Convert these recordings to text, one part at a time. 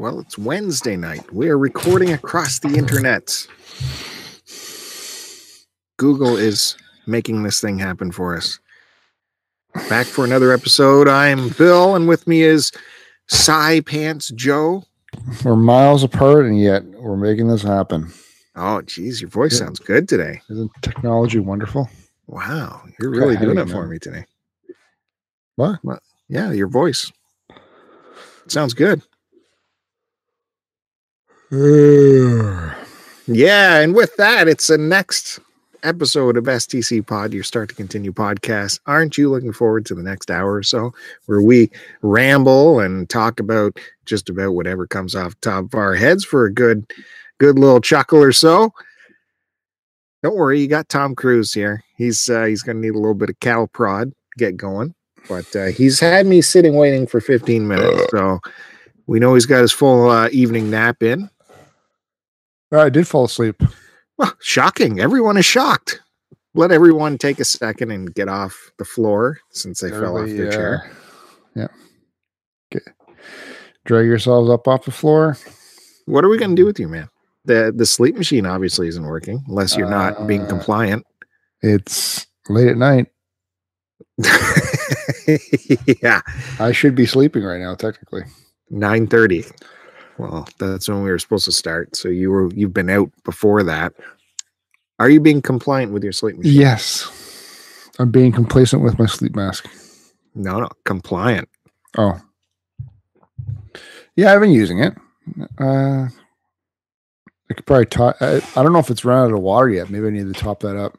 Well, it's Wednesday night. We are recording across the internet. Google is making this thing happen for us. Back for another episode. I'm Bill, and with me is Cy Pants Joe. We're miles apart, and yet we're making this happen. Oh, geez, your voice Yeah. sounds good today. Isn't technology wonderful? Wow, you're really doing it for man. me today. What? Yeah, your voice sounds good. Yeah, and with that, it's the next episode of STC Pod, your Start to Continue podcast. Aren't you looking forward to the next hour or so where we ramble and talk about just about whatever comes off the top of our heads for a good, good little chuckle or so? Don't worry, you got Tom Cruise here. He's uh, he's going to need a little bit of cattle prod to get going, but uh, he's had me sitting waiting for 15 minutes, so we know he's got his full uh, evening nap in. I did fall asleep. Well, shocking. Everyone is shocked. Let everyone take a second and get off the floor since they fell off their uh, chair. Yeah. Get, drag yourselves up off the floor. What are we going to do with you, man? The the sleep machine obviously isn't working unless you're not being Uh, compliant. It's late at night. yeah, I should be sleeping right now, technically. nine thirty. Well, that's when we were supposed to start. So you were you've been out before that. Are you being compliant with your sleep machine? Yes. I'm being complacent with my sleep mask. No, no, compliant. Oh. Yeah, I've been using it. Uh, I could probably top. I, I don't know if it's run out of water yet. Maybe I need to top that up.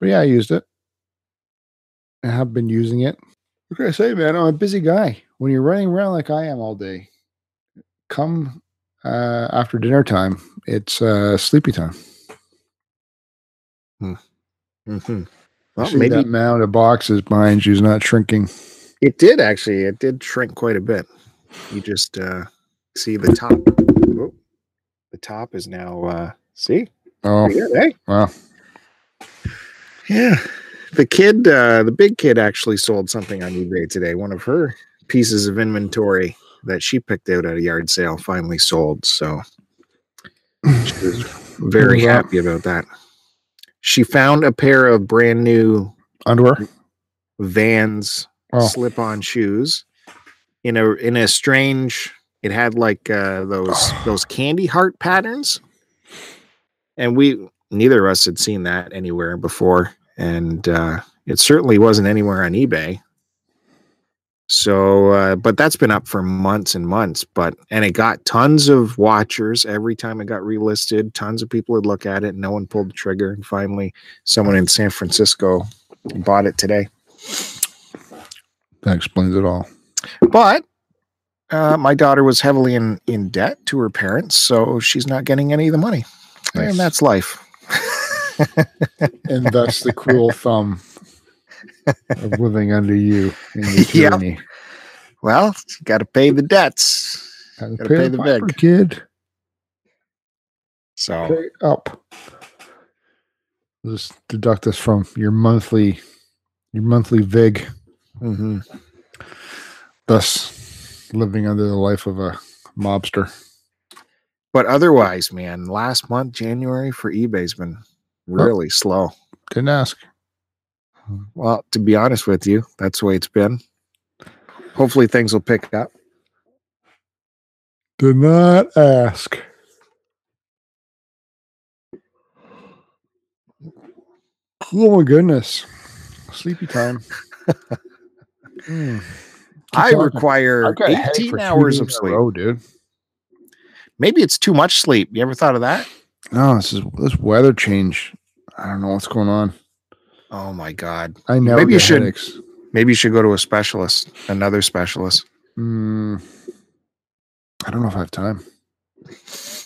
But yeah, I used it. I have been using it. What can I say, man? I'm a busy guy. When you're running around like I am all day, come uh, after dinner time, it's uh, sleepy time. hmm Well, Well, maybe that mound of boxes behind you is not shrinking. It did actually. It did shrink quite a bit. You just uh see the top. Oh, the top is now uh see? Oh, good, eh? wow. Yeah. The kid, uh the big kid actually sold something on eBay today. One of her pieces of inventory that she picked out at a yard sale finally sold. So she was very that? happy about that. She found a pair of brand new Underwear? Vans Oh. slip-on shoes in a in a strange it had like uh those those candy heart patterns and we neither of us had seen that anywhere before and uh it certainly wasn't anywhere on ebay so uh but that's been up for months and months but and it got tons of watchers every time it got relisted tons of people would look at it and no one pulled the trigger and finally someone in san francisco bought it today That explains it all. but uh, my daughter was heavily in in debt to her parents, so she's not getting any of the money, Nice. and that's life. and that's the cruel thumb of living under you in your Yep. well, got to pay the debts. Gotta Gotta pay the piper, big. kid. So Pay up. Just deduct this from your monthly, your monthly vig. mhm. Thus, living under the life of a mobster. but otherwise, man, last month January for eBay's been really slow. Didn't ask. Well, to be honest with you, that's the way it's been. Hopefully, things will pick up. Do not ask. Oh my goodness. Sleepy time. Hmm. Keep I talking. require I've got a headache 18 hours of days in a sleep. row, dude. Maybe it's too much sleep. You ever thought of that? No, this is this weather change. I don't know what's going on. Oh my god. I know. Maybe you should- headaches. Maybe you should go to a specialist, another specialist. Mm, I don't know if I have time.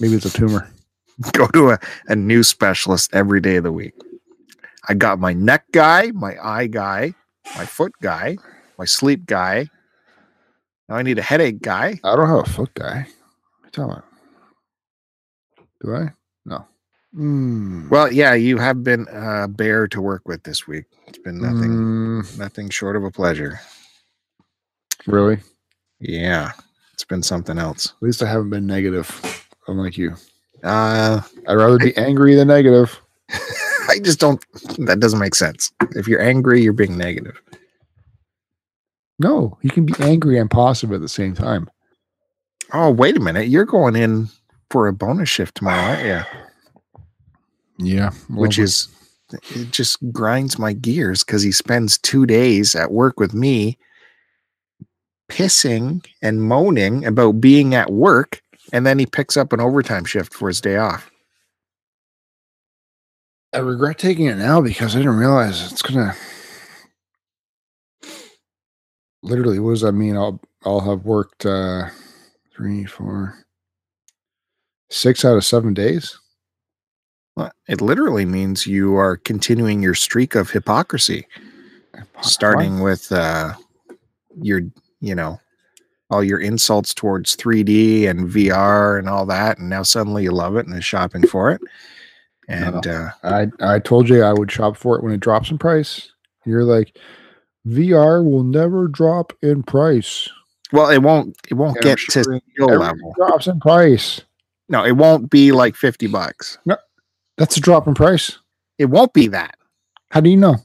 Maybe it's a tumor. Go to a, a new specialist every day of the week. I got my neck guy, my eye guy, my foot guy, my sleep guy. Now I need a headache guy. I don't have a foot guy. What are you talking about? Do I? Mm, Well, yeah, you have been a bear to work with this week. It's been nothing, mm, nothing short of a pleasure. really? Yeah, It's been something else. At least I haven't been negative, unlike you. Uh, I'd rather be angry than negative. I just don't. That doesn't make sense. If you're angry, you're being negative. No, you can be angry and positive at the same time. Oh, wait a minute. You're going in for a bonus shift tomorrow, aren't you? Yeah, Which is, it just grinds my gears because he spends two days at work with me pissing and moaning about being at work. And then he picks up an overtime shift for his day off. I regret taking it now because I didn't realize it's gonna. Literally, what does that mean? I'll I'll have worked uh three, four, six out of seven days. Well, It literally means you are continuing your streak of hypocrisy. starting with uh your you know all your insults towards 3D and VR and all that and now suddenly you love it and is shopping for it and uh I I told you I would shop for it when it drops in price. You're like, VR will never drop in price. well it won't it won't I'm get to sure skill Everything level drops in price. no it won't be like 50 bucks That's a drop in price. it won't be that How do you know?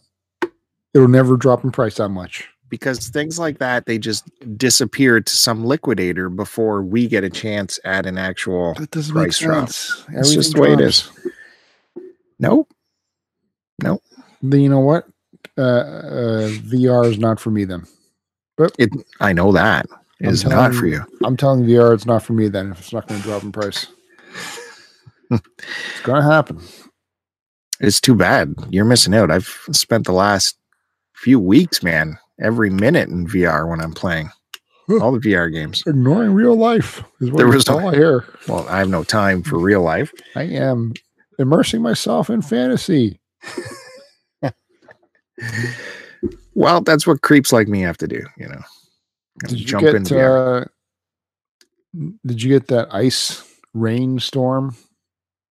It'll never drop in price that much. because things like that they just disappear to some liquidator before we get a chance at an actual That doesn't Price make drop. sense. It's just the way it is. drops. nope Then you know what? Uh, uh, VR is not for me then. i know that is not for you I'm telling VR it's not for me then if it's not going to drop in price. it's to happen. It's too bad. You're missing out. I've spent the last few weeks, man, every minute in VR when I'm playing all the VR games. Ignoring real life is what There was no- all I hear. Well, I have no time for real life. I am immersing myself in fantasy. Well, that's what creeps like me have to do, you know. Did you get VR. uh, did you get that ice rainstorm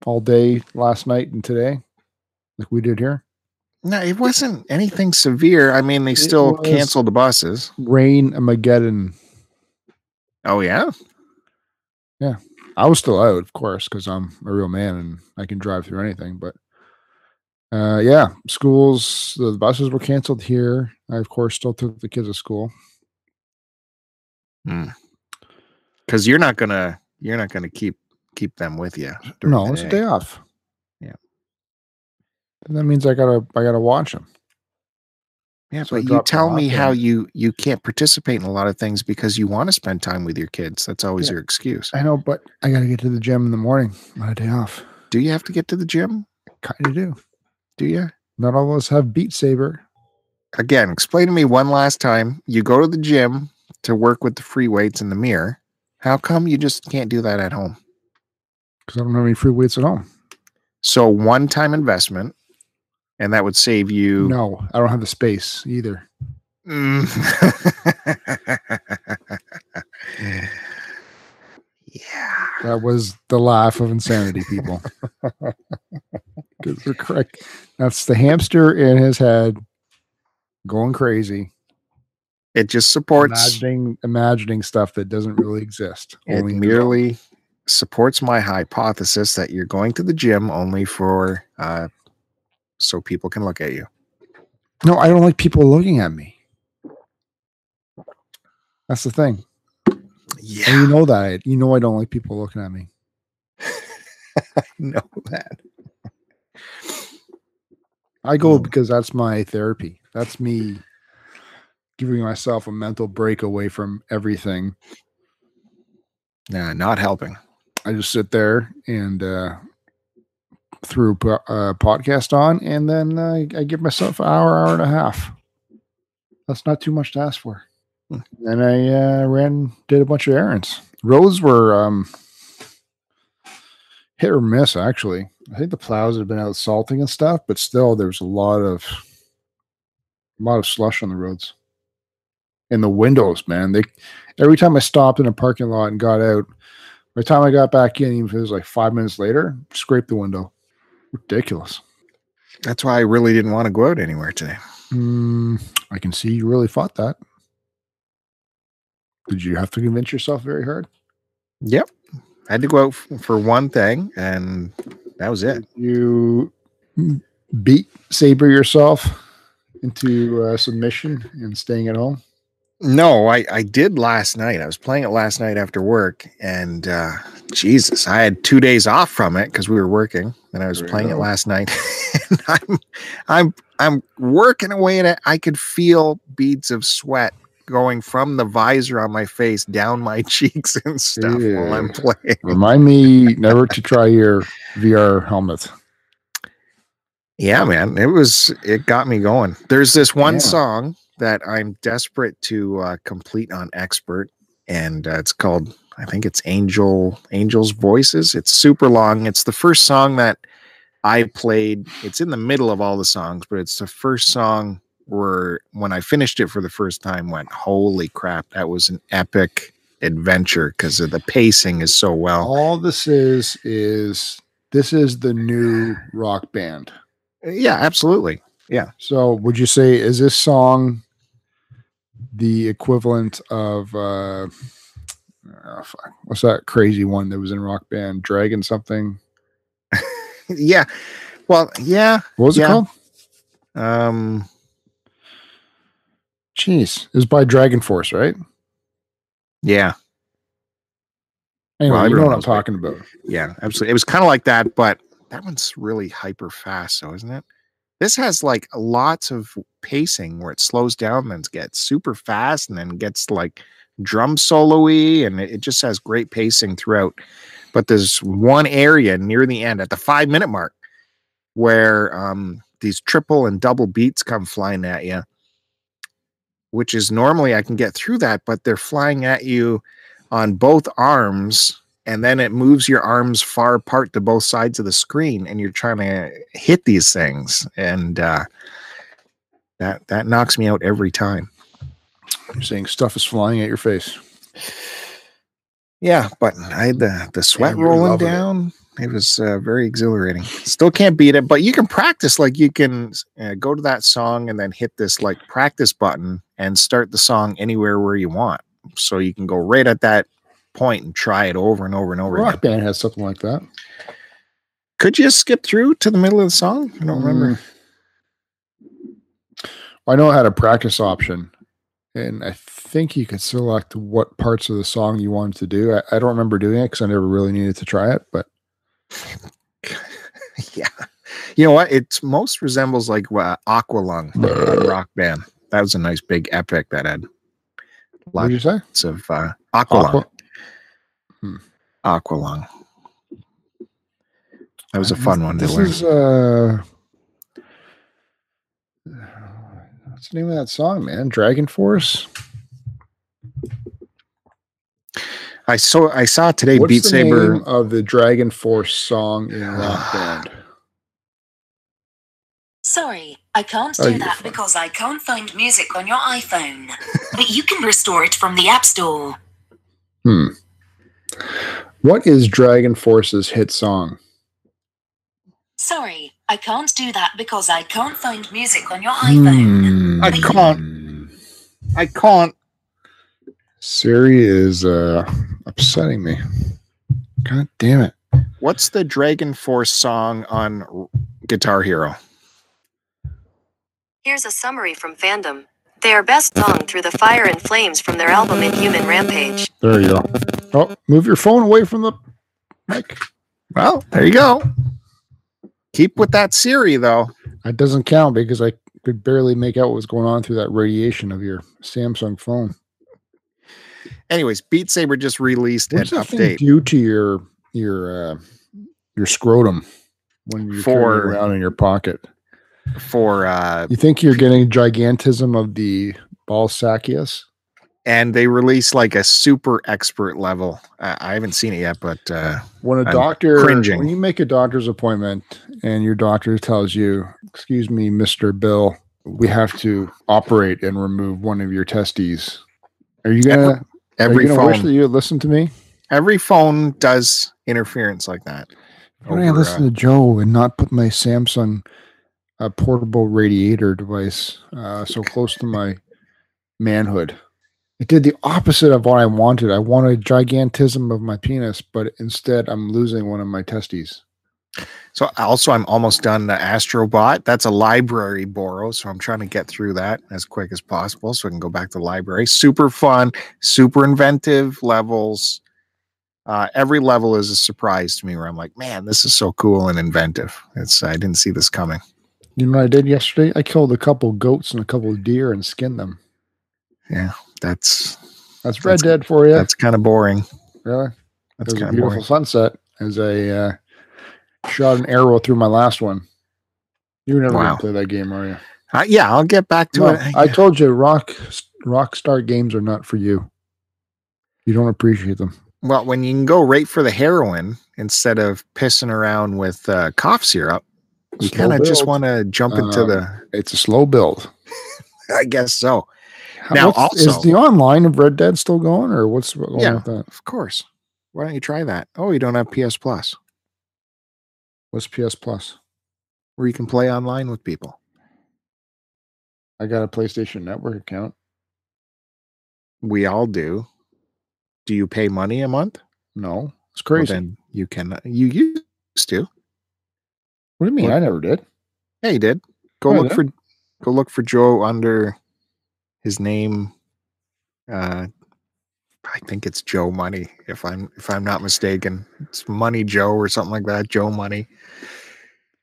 all day last night and today like we did here? no, it wasn't anything severe. I mean, they It still canceled the buses. Rain Mageddon. Oh yeah. Yeah. I was still out, of course, because I'm a real man and I can drive through anything. But uh, yeah, schools, the buses were canceled here. I, of course, still took the kids to school. Because you're not gonna you're not gonna keep keep them with you. No, it's a day. day off. Yeah. And that means I gotta, I gotta watch them. Yeah, So but you tell me how and- you you can't participate in a lot of things because you want to spend time with your kids. That's always Yeah. your excuse. I know, but I gotta get to the gym in the morning on a day off. Do you have to get to the gym? Kind of do. Do you? Not all of us have Beat Saber. Again, explain to me one last time. You go to the gym to work with the free weights in the mirror. How come you just can't do that at home? Because I don't have any free weights at home. So one time investment, and that would save you. No, I don't have the space either. Mm. yeah. That was the laugh of insanity, people. For correct. That's the hamster in his head going crazy, It just supports. imagining imagining stuff that doesn't really exist. It Only in his own. merely supports my hypothesis that you're going to the gym only for uh, so people can look at you. No, I don't like people looking at me. That's the thing. And Yeah, you know that. You know I don't like people looking at me. I know that. I go because that's my therapy. That's me giving myself a mental break away from everything. Nah, not helping. I just sit there and uh, threw a uh, podcast on, and then uh, I give myself an hour, hour and a half. That's not too much to ask for. Hmm. Then I uh, ran, did a bunch of errands. Roads were um, hit or miss, actually. I think the plows had been out salting and stuff, but still, there was a lot of a lot of slush on the roads. And the windows, man. They every time I stopped in a parking lot and got out, by the time I got back in, even if it was like five minutes later, scraped the window. Ridiculous. That's why I really didn't want to go out anywhere today. Mm, I can see you really fought that. Did you have to convince yourself very hard? Yep. I had to go out f- for one thing, and that was it. You beat Saber yourself into uh, submission and staying at home. No, I, I did last night. I was playing it last night after work, and uh, Jesus, I had two days off from it because we were working, and I was There playing it last night. and I'm I'm I'm working away at it. I could feel beads of sweat going from the visor on my face down my cheeks and stuff while I'm playing. Remind me never to try your VR helmet. Yeah, man, it was it got me going. There's this one Yeah. song that I'm desperate to uh, complete on expert, and uh, it's called I think it's Angel Angel's Voices. It's super long. It's the first song that I played. It's in the middle of all the songs, but it's the first song where when I finished it for the first time, went holy crap, that was an epic adventure because of the pacing is so well. All this is is this is the new rock band. Yeah, absolutely. Yeah. So, would you say is this song the equivalent of uh, oh, fuck, what's that crazy one that was in Rock Band? Dragon something. yeah. Well, yeah. What was Yeah. it called? Um, Jeez, it was by Dragon Force, right? yeah. Anyway, Well, you know what I'm talking about. Yeah, absolutely. It was kind of like that, but that one's really hyper fast, so isn't it? This has like lots of pacing where it slows down, then gets super fast, and then gets like drum solo-y, and it, just has great pacing throughout. But there's one area near the end at the five minute mark where um, these triple and double beats come flying at you, which is normally I can get through that, but they're flying at you on both arms and then it moves your arms far apart to both sides of the screen and you're trying to hit these things and uh that that knocks me out every time You're saying stuff is flying at your face. yeah but i had the the sweat you're rolling loving it. down it, was uh, very exhilarating still can't beat it but you can practice like you can uh, go to that song and then hit this like practice button and start the song anywhere where you want so you can go right at that point and try it over and over and over again. Rock Band has something like that. Could you skip through to the middle of the song? I don't remember. I know it had a practice option, and I think you could select what parts of the song you wanted to do. I, I don't remember doing it because I never really needed to try it, but yeah. You know what? It most resembles like uh, Aqualung Rock Band. That was a nice big epic that had what did you say? lots of uh, Aqualung. Aqua- Aqualung. That was a fun one to This learn. is uh, what's the name of that song, man? Dragon Force. I saw I saw today What's Beat the Saber. name of the Dragon Force song in Rock Band? Sorry, I can't Oh, do you're that fine. because I can't find music on your iPhone. but you can restore it from the App Store. Hmm. What is Dragon Force's hit song? Sorry, I can't do that because I can't find music on your iPhone. Hmm. I can't. I can't. Siri is uh upsetting me. God damn it. What's the Dragon Force song on Guitar Hero? Here's a summary from fandom. They are best sung through the fire and flames from their album Inhuman Rampage. There you go. Oh, move your phone away from the mic. Well, there you go. Keep with that Siri though. That doesn't count because I could barely make out what was going on through that radiation of your Samsung phone. Anyways, Beat Saber just released What an update. Due to your your uh, your scrotum when you For- around in your pocket? for uh You think you're getting gigantism of the ball saccius? And they release like a super expert level. I, I haven't seen it yet, but uh When a I'm doctor, cringing. when you make a doctor's appointment and your doctor tells you, "Excuse me, Mister Bill, we have to operate and remove one of your testes," are you gonna are every you gonna wish that you had listened to me? every phone does interference like that. Why don't I listen uh, to Joe and not put my Samsung uh, portable radiator device uh, so close to my manhood? It did the opposite of what I wanted. I wanted gigantism of my penis, but instead I'm losing one of my testes. So also, I'm almost done the Astrobot. That's a library borrow, so I'm trying to get through that as quick as possible so I can go back to the library. Super fun, super inventive levels. Uh, every level is a surprise to me where I'm like, man, this is so cool and inventive. It's I didn't see this coming. You know what I did yesterday? I killed a couple goats and a couple of deer and skinned them. Yeah, that's That's Red That's- Dead for you. that's kind of boring. really? That's a kind of beautiful boring. sunset as I uh, shot an arrow through my last one. You're never Wow. to play that game, are you? Uh, yeah, I'll get back to No, it. I told you, rock Rockstar games are not for you. You don't appreciate them. Well, when you can go right for the heroin instead of pissing around with uh, cough syrup, you kind of just want to jump into Um, the. It's a slow build. I guess so. Now, what's- is the online of Red Dead still going, or what's going Yeah. with that? Of course. Why don't you try that? Oh, you don't have PS Plus, What's PS Plus? where you can play online with people. I got a PlayStation Network account. We all do. Do you pay money a month? No, it's Well, crazy. then you can. You used to. what do you mean? what- I never did. Yeah, you did. Go I look did? for. Go look for Joe under his name. Uh, I think it's Joe Money. If I'm if I'm not mistaken, it's Money Joe or something like that. Joe Money.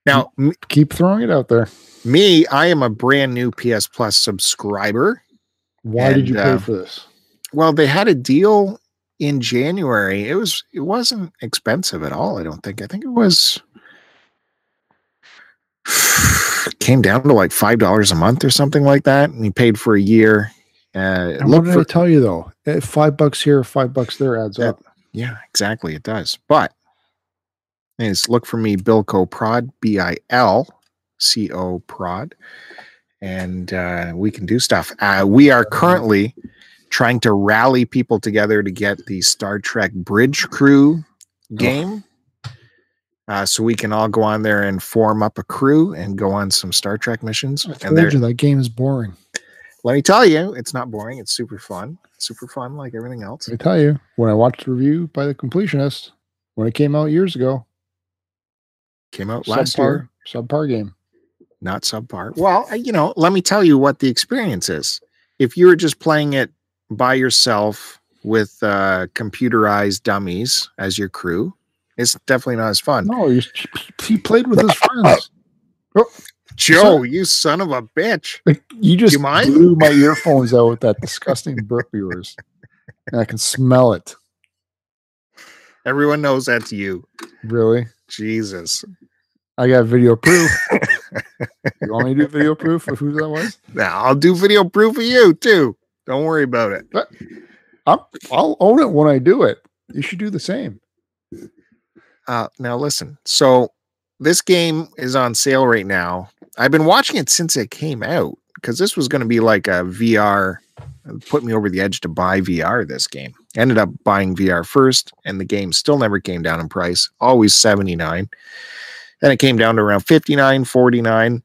Now, Keep throwing it out there. me, I am a brand new PS Plus subscriber. Why did you pay uh, for this? Well, they had a deal in January. It was it wasn't expensive at all. I don't think. I think it was it came down to like five dollars a month or something like that, and you paid for a year. Uh, And what did for I tell you though? Eh, Five bucks here, five bucks there adds Yeah. up. yeah, exactly. It does, but is look for me Bilco Prod B I L C O Prod, and uh, we can do stuff. Uh, we are currently trying to rally people together to get the Star Trek Bridge Crew game. Uh, so we can all go on there and form up a crew and go on some Star Trek missions. I And told you that game is boring. let me tell you, it's not boring. It's super fun. Super fun, like everything else. I tell you, when I watched the review by the completionist, when it came out years ago, Came out last year. subpar, subpar game. not subpar. Well, you know, let me tell you what the experience is. If you were just playing it by yourself with uh, computerized dummies as your crew, it's definitely not as fun. No, he, he played with his friends. Uh, oh, Joe, you son of a bitch. Like, you just mind? blew my earphones out with that disgusting burp of yours, and I can smell it. Everyone knows that's you. Really, Jesus. I got video proof. you want me to do video proof of who that was? Now I'll do video proof of you too. Don't worry about it. I'm, I'll own it when I do it. You should do the same. Uh, now listen. So this game is on sale right now. I've been watching it since it came out because this was going to be like a VR. Put me over the edge to buy VR. This game ended up buying VR first, and the game still never came down in price. Always seventy nine. Then it came down to around 59, 49.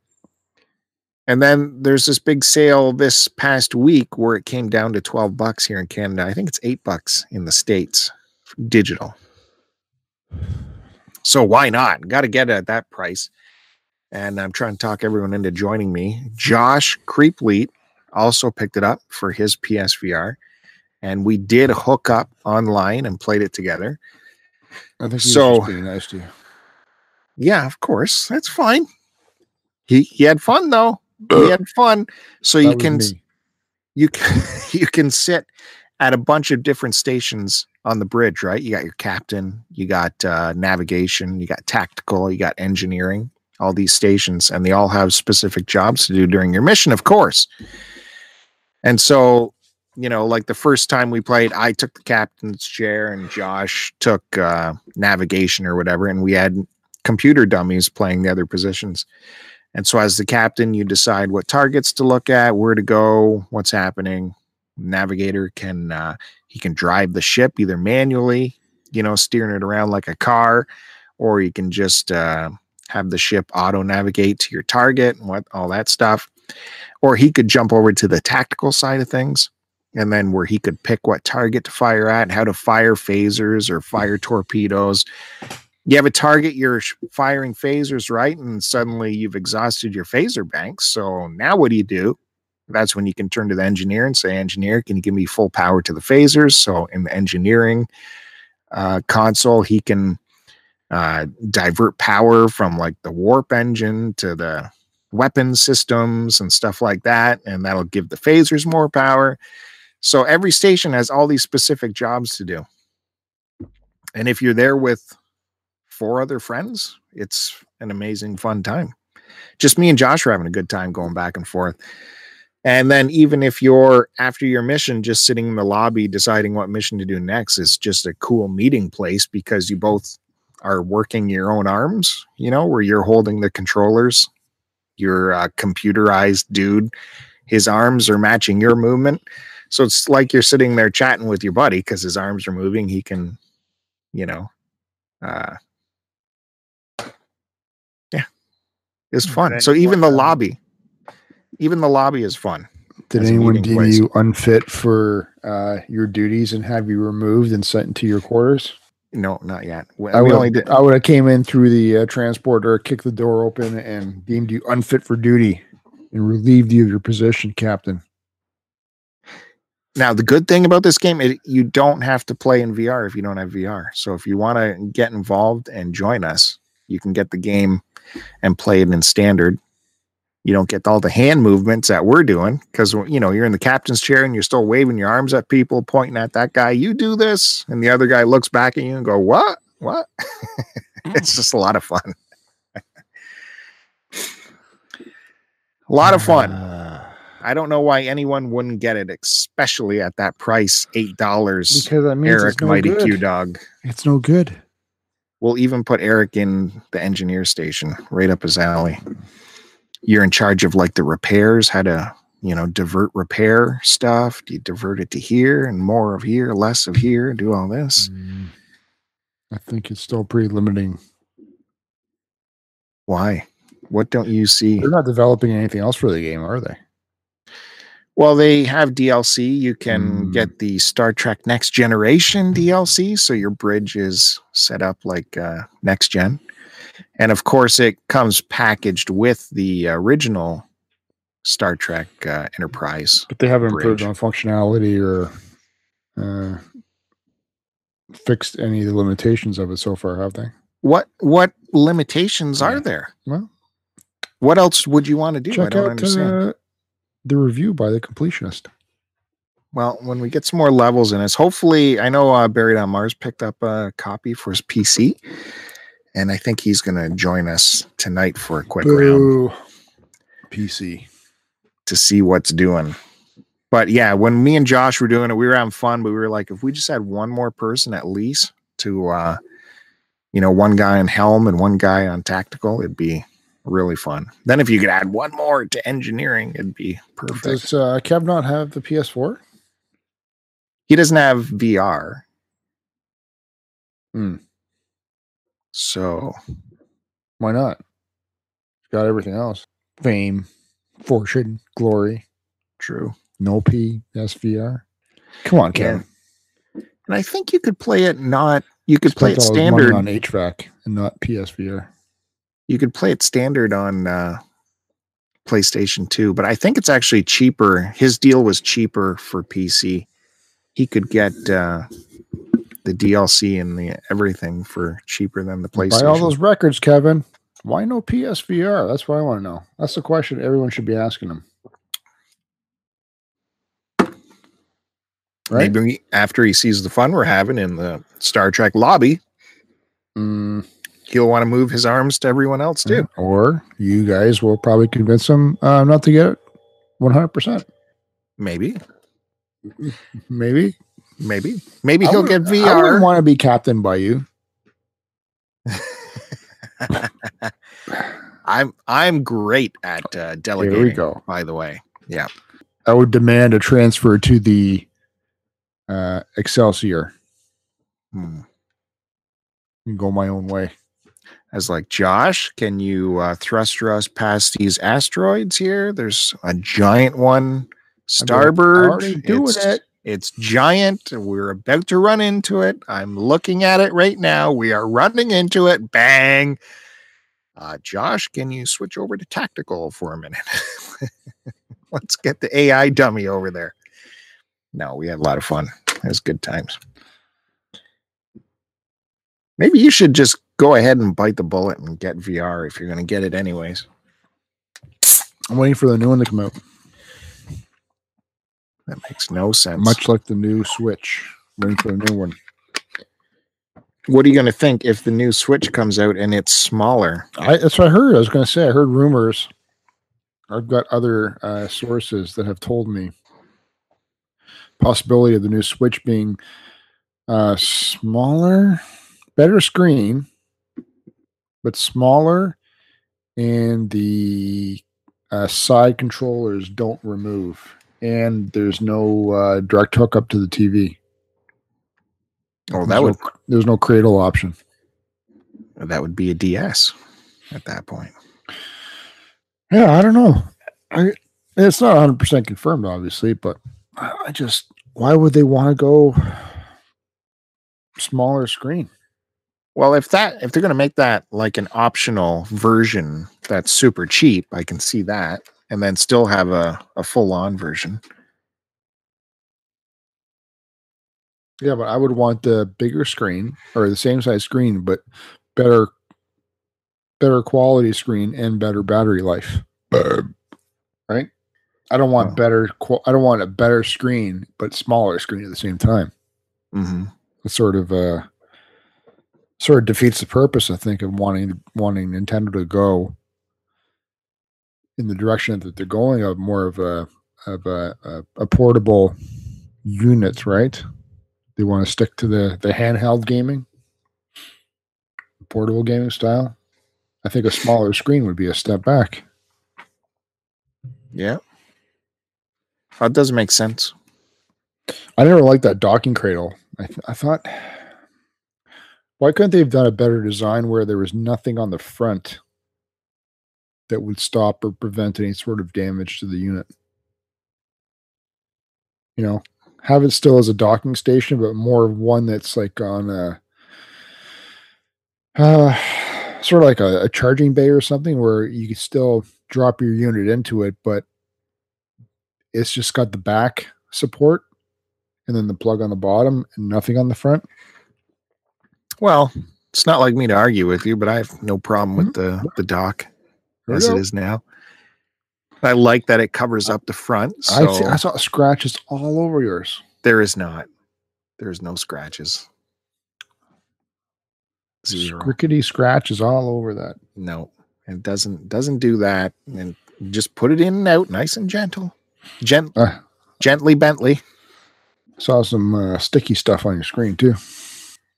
And then there's this big sale this past week where it came down to 12 bucks here in Canada. I think it's 8 bucks in the States digital. So why not? Got to get it at that price. And I'm trying to talk everyone into joining me. Josh Creepleet also picked it up for his PSVR. And we did hook up online and played it together. I think So- being nice to you. Yeah, of course. That's fine. He he had fun though. He had fun. So you That was can me. you can you can sit at a bunch of different stations on the bridge, right? You got your captain, you got uh, navigation, you got tactical, you got engineering, all these stations, and they all have specific jobs to do during your mission, of course. And so, you know, like the first time we played, I took the captain's chair and Josh took uh, navigation or whatever, and we had computer dummies playing the other positions. And so, as the captain, you decide what targets to look at, where to go, what's happening. Navigator can uh, he can drive the ship either manually, you know, steering it around like a car, or you can just uh, have the ship auto navigate to your target and what all that stuff. Or he could jump over to the tactical side of things. and then where he could pick what target to fire at, how to fire phasers or fire torpedoes. You have a target you're firing phasers right, and suddenly you've exhausted your phaser banks. So now what do you do? That's when you can turn to the engineer and say, "Engineer, can you give me full power to the phasers?" So in the engineering uh, console, he can uh, divert power from like the warp engine to the weapon systems and stuff like that, and that'll give the phasers more power. So every station has all these specific jobs to do. And if you're there with four other friends, it's an amazing fun time. Just me and Josh are having a good time going back and forth. And then even if you're after your mission just sitting in the lobby deciding what mission to do next, it's just a cool meeting place because you both are working your own arms, you know, where you're holding the controllers. Your uh, computerized dude, his arms are matching your movement. So it's like you're sitting there chatting with your buddy because his arms are moving. He can, you know, uh, yeah, it's fun. So even the lobby, even the lobby is fun. Did anyone deem place. you unfit for uh, your duties and have you removed and sent into your quarters? No, not yet. We, I would, only did. I would have came in through the uh, transporter, kicked the door open, and deemed you unfit for duty and relieved you of your position, Captain. Now, the good thing about this game is you don't have to play in VR if you don't have VR. So if you want to get involved and join us, you can get the game and play it in standard. You don't get all the hand movements that we're doing because you know you're in the captain's chair and you're still waving your arms at people, pointing at that guy. You do this, and the other guy looks back at you and go, "What? What?" it's just a lot of fun. a lot of fun. Uh, I don't know why anyone wouldn't get it, especially at that price, eight dollars. because that means Eric no Mighty good. Q Dog. It's no good. We'll even put Eric in the engineer station, right up his alley. You're in charge of like the repairs, how to you know divert repair stuff. Do you divert it to here and more of here, less of here? Do all this? Mm, I think it's still pretty limiting. Why? What don't you see? They're not developing anything else for the game, are they? Well, they have DLC. You can Mm. get the Star Trek Next Generation DLC, so your bridge is set up like uh, next gen. And of course, it comes packaged with the original Star Trek uh, Enterprise. But they haven't improved Bridge. on functionality or uh, fixed any of the limitations of it so far, have they? What what limitations Yeah. are there? Well, What else would you want to do? I don't out understand. uh, the review by the completionist. Well, when we get some more levels in us, hopefully, I know uh, Buried on Mars picked up a copy for his PC, and I think he's going to join us tonight for a quick round. PC. to see what's doing. But yeah, when me and Josh were doing it, we were having fun, but we were like, if we just had one more person at least to, uh, you know, one guy on helm and one guy on tactical, it'd be really fun. Then if you could add one more to engineering, it'd be perfect. Does uh, Kev not have the PS4? he doesn't have VR. Hmm. So Why not? He's got everything else. Fame, fortune, glory. true. No P, SVR. Come on, Yeah. And I think you could play it not, you could play it Spent all his money standard. on HVAC and not PSVR. you could play it standard on uh, PlayStation 2, but I think it's actually cheaper. His deal was cheaper for PC. He could get uh, the DLC and the everything for cheaper than the PlayStation. Buy all those records, Kevin. Why no PSVR? That's what I want to know. That's the question everyone should be asking him. Right? Maybe after he sees the fun we're having in the Star Trek lobby, Mm, he'll want to move his arms to everyone else too. or you guys will probably convince him uh, not to get it 100%. Maybe, Maybe. Maybe, maybe he'll get I wouldn't want to be captain by you. I'm I'm great at uh, delegating. go. By the way, yeah. I would demand a transfer to the uh, Excelsior Hmm. and go my own way. as like Josh, can you uh, thruster us past these asteroids here? There's a giant one Starboard. Already doing it's, it. It's giant. We're about to run into it. I'm looking at it right now. We are running into it. Bang. Uh, Josh, can you switch over to tactical for a minute? Let's get the AI dummy over there. No, we had a lot of fun. It was good times. Maybe you should just go ahead and bite the bullet and get VR if you're going to get it anyways. I'm waiting for the new one to come out. That makes no sense. Much like the new Switch. Waiting for the new one. What are you going to think if the new Switch comes out and it's smaller? I, that's what I heard. I was going to say, I heard rumors. I've got other uh, sources that have told me possibility of the new Switch being uh, smaller, better screen, but smaller, and the uh, side controllers don't remove, and there's no uh, direct hookup to the TV. Oh, There's that would no, there's no cradle option. that would be a DS at that point. Yeah, I don't know. I it's not 100 percent confirmed, obviously, but I, I just why would they want to go smaller screen? Well, if that if they're going to make that like an optional version that's super cheap, I can see that, and then still have a a full on version. Yeah, but I would want the bigger screen or the same size screen, but better better quality screen and better battery life. Right? I don't want Oh. better. I don't want a better screen, but smaller screen at the same time. hmm It sort of uh, sort of defeats the purpose, I think, of wanting wanting Nintendo to go in the direction that they're going of more of a of a, a, a portable unit, right? They want to stick to the the handheld gaming, portable gaming style. I think a smaller screen would be a step back. Yeah, that does make sense. I never liked that docking cradle. I, th- I thought, why couldn't they have done a better design where there was nothing on the front that would stop or prevent any sort of damage to the unit? You know, have it still as a docking station, but more of one that's like on a, uh, sort of like a, a charging bay or something where you can still drop your unit into it, but it's just got the back support and then the plug on the bottom and nothing on the front. Well, it's not like me to argue with you, but I have no problem with the the dock There as it is now. I like that it covers up the front, I, so see, I saw scratches all over yours. there is not. There's no scratches. Zero. Scrickety scratches all over that. No, it doesn't doesn't do that. And just put it in and out, nice and gentle, gent Uh, gently Bentley. saw some uh, sticky stuff on your screen too.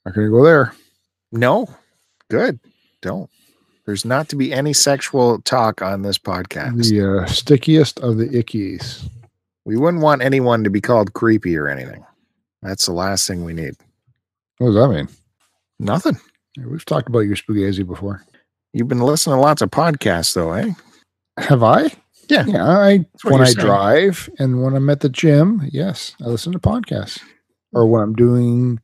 Not gonna go there. No, good. Don't. There's not to be any sexual talk on this podcast. The uh, stickiest of the ickies. We wouldn't want anyone to be called creepy or anything. That's the last thing we need. What does that mean? Nothing. Yeah, We've talked about your spaghetti before. You've been listening to lots of podcasts, though, eh? Have I? Yeah. Yeah. I when I saying. drive and when I'm at the gym, yes, I listen to podcasts. Or when I'm doing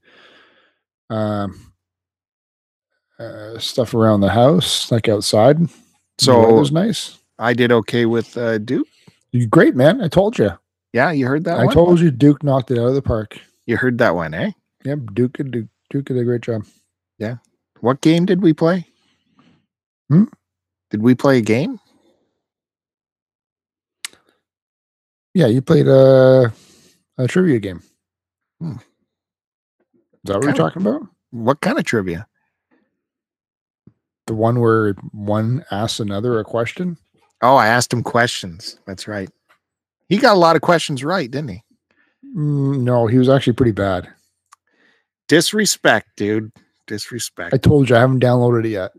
um uh, stuff around the house, like outside. So it was nice. I did okay with uh, Duke. You great, man. I told you. Yeah, you heard that I one. told you Duke knocked it out of the park. you heard that one, eh? Yep, Duke did Duke, Duke did a great job. Yeah. What game did we play? Hmm? Did we play a game? Yeah, you played a a trivia game. Hmm. Is that what you're Kinda- talking about? What kind of trivia? The one where one asks another a question? Oh, I asked him questions. That's right. He got a lot of questions right, didn't he? Mm, no, he was actually pretty bad. Disrespect, dude. Disrespect. I told you I haven't downloaded it yet.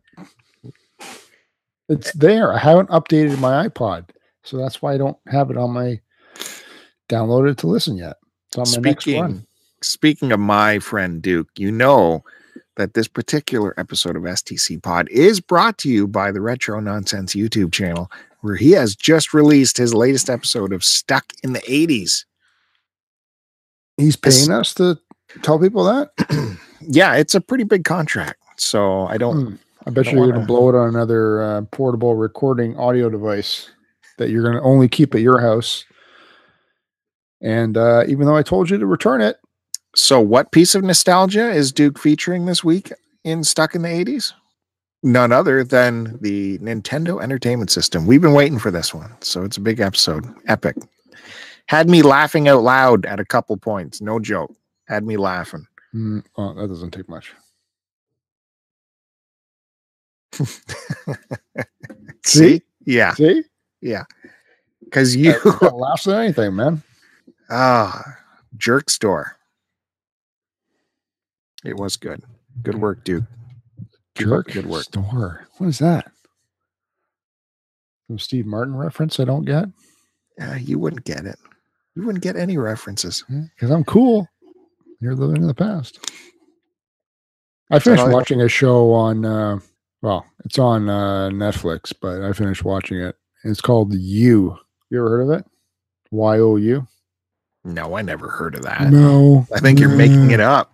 It's there. I haven't updated my iPod, so that's why I don't have it on my downloaded to listen yet. It's on my next run. speaking, speaking of my friend Duke, you know that this particular episode of STC Pod is brought to you by the Retro Nonsense YouTube channel. where he has just released his latest episode of Stuck in the 80s. He's paying us to tell people that. yeah, it's a pretty big contract. So I don't Hmm. I bet don't you you're going to blow it on another uh, portable recording audio device that you're going to only keep at your house. And uh, even though I told you to return it, So, what piece of nostalgia is Duke featuring this week in Stuck in the 80s? None other than the Nintendo Entertainment System. We've been waiting for this one. So, it's a big episode. Epic. Had me laughing out loud at a couple points. No joke. Had me laughing. mm, well, that doesn't take much. See? Yeah. See? Yeah. Because you, Uh, laughs at anything, man. ah, jerk store. It was good. Good work, Duke. Keep Jerk good work. store. What is that? Some Steve Martin reference I don't get Uh, you wouldn't get it. You wouldn't get any references. because I'm cool. You're living in the past. I finished watching a show on, uh, well, it's on uh, Netflix, but I finished watching it. It's called You. You ever heard of it? Y O U. No, I never heard of that. No, I think you're making it up.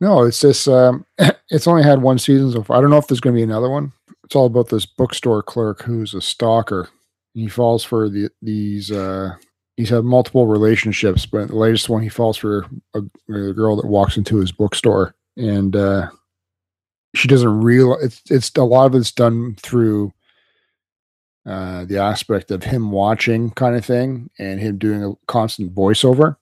No, it's this. Um, it's only had one season so far. I don't know if there's going to be another one. It's all about this bookstore clerk who's a stalker. He falls for the these. Uh, he's had multiple relationships, but the latest one he falls for a, a girl that walks into his bookstore, and uh, she doesn't realize it's it's a lot of it's done through uh, the aspect of him watching kind of thing and him doing a constant voiceover.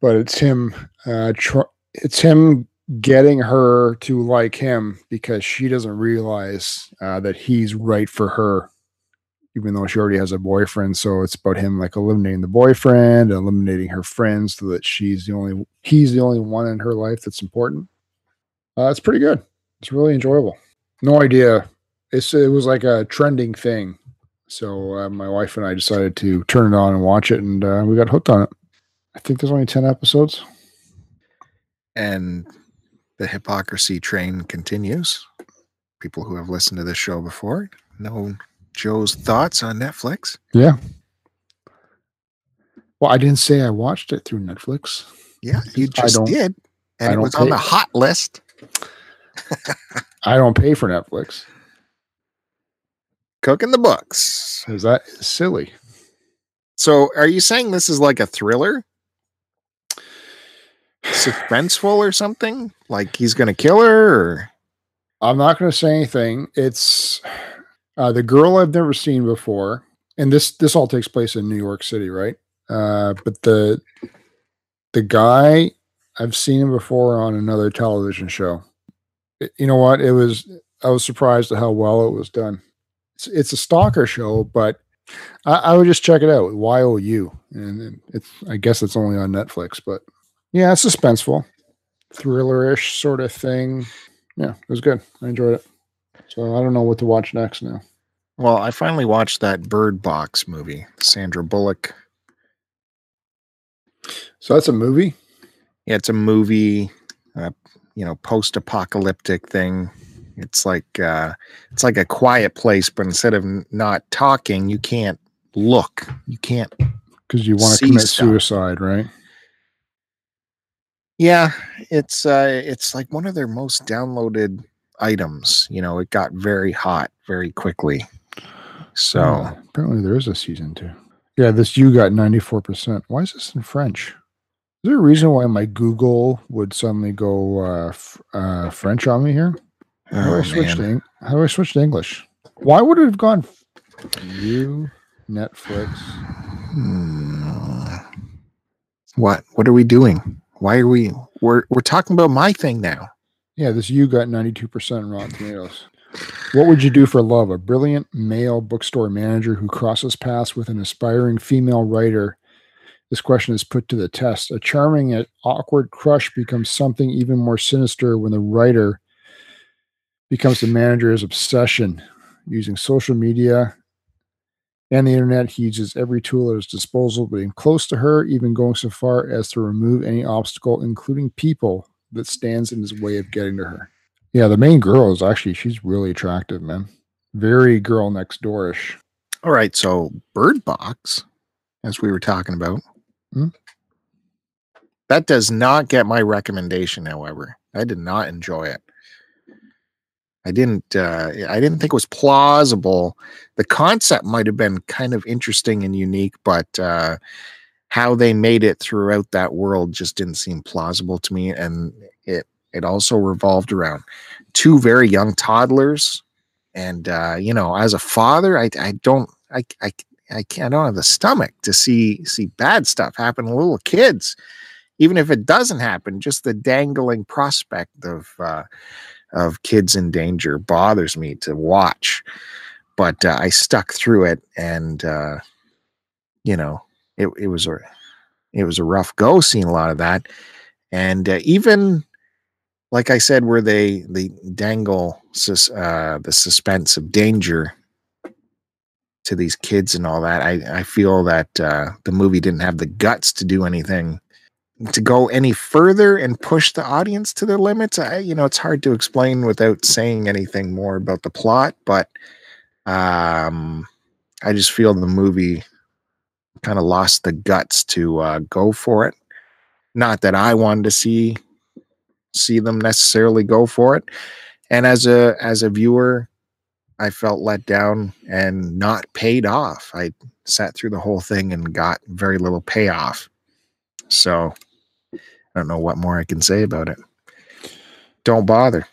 But it's him. Uh, tr- it's him getting her to like him because she doesn't realize uh, that he's right for her even though she already has a boyfriend. So it's about him like eliminating the boyfriend eliminating her friends so that she's the only he's the only one in her life that's important. Uh, it's pretty good. It's really enjoyable. No idea. It's it was like a trending thing. So uh, my wife and i decided to turn it on and watch it and uh, we got hooked on it. I think there's only 10 episodes. And the hypocrisy train continues. People who have listened to this show before know Joe's thoughts on Netflix. Yeah. Well, I didn't say I watched it through Netflix. Yeah, you just did. And it was on the hot list. I don't pay for Netflix Cooking the books. Is that silly. So are you saying this is like a thriller? Suspenseful or something? Like he's gonna kill her or I'm not going to say anything. It's uh, the girl I've never seen before, and this this all takes place in New York City, right? Uh, but the the guy I've seen him before on another television show. It- you know what? It was I was surprised at how well it was done. It's it's a stalker show, but I, I would just check it out. Y O U, and it's I guess it's only on Netflix, but yeah, it's suspenseful, thriller-ish sort of thing yeah, it was good. I enjoyed it. So I don't know what to watch next now. well, I finally watched that Bird Box movie. Sandra Bullock. So that's a movie. Yeah, it's a movie, uh, you know, post-apocalyptic thing. It's like uh, it's like a quiet place, but instead of n- not talking, you can't look. You can't. because you want to commit stuff. suicide, right? Yeah, it's uh, it's like one of their most downloaded items. You know, it got very hot very quickly. So Oh, apparently there is a season two. Yeah, this you got ninety four percent. Why is this in French? Is there a reason why my Google would suddenly go uh, f- uh, French on me here? How do oh, I switch to How do I switch to English? Why would it have gone? f- You Netflix. Hmm. What? What are we doing? Why are we? We're we're talking about my thing now. Yeah, this you got 92% Rotten Tomatoes. What would you do for love? A brilliant male bookstore manager who crosses paths with an aspiring female writer. This question is put to the test. A charming yet awkward crush becomes something even more sinister when the writer becomes the manager's obsession. Using social media and the internet, he uses every tool at his disposal, being close to her, even going so far as to remove any obstacle, including people, that stands in his way of getting to her. Yeah, the main girl is actually she's really attractive, man. Very girl next doorish. All right, so Bird Box, as we were talking about, Hmm. that does not get my recommendation. However, I did not enjoy it. I didn't. Uh, I didn't think it was plausible. The concept might have been kind of interesting and unique, but uh, how they made it throughout that world just didn't seem plausible to me. And it it also revolved around two very young toddlers and uh, you know as a father i, I don't I, I i can't i don't have the stomach to see see bad stuff happen to little kids even if it doesn't happen just the dangling prospect of uh, of kids in danger bothers me to watch but uh, i stuck through it and uh, you know it, it was a it was a rough go seeing a lot of that. And uh, even like I said, where they they dangle sus, uh, the suspense of danger to these kids and all that, I I feel that uh, the movie didn't have the guts to do anything to go any further and push the audience to their limits. I you know it's hard to explain without saying anything more about the plot, but um, I just feel the movie kind of lost the guts to uh, go for it. Not that I wanted to see see them necessarily go for it. And as a as a viewer, I felt let down and not paid off. I sat through the whole thing and got very little payoff. So I don't know what more I can say about it. Don't bother.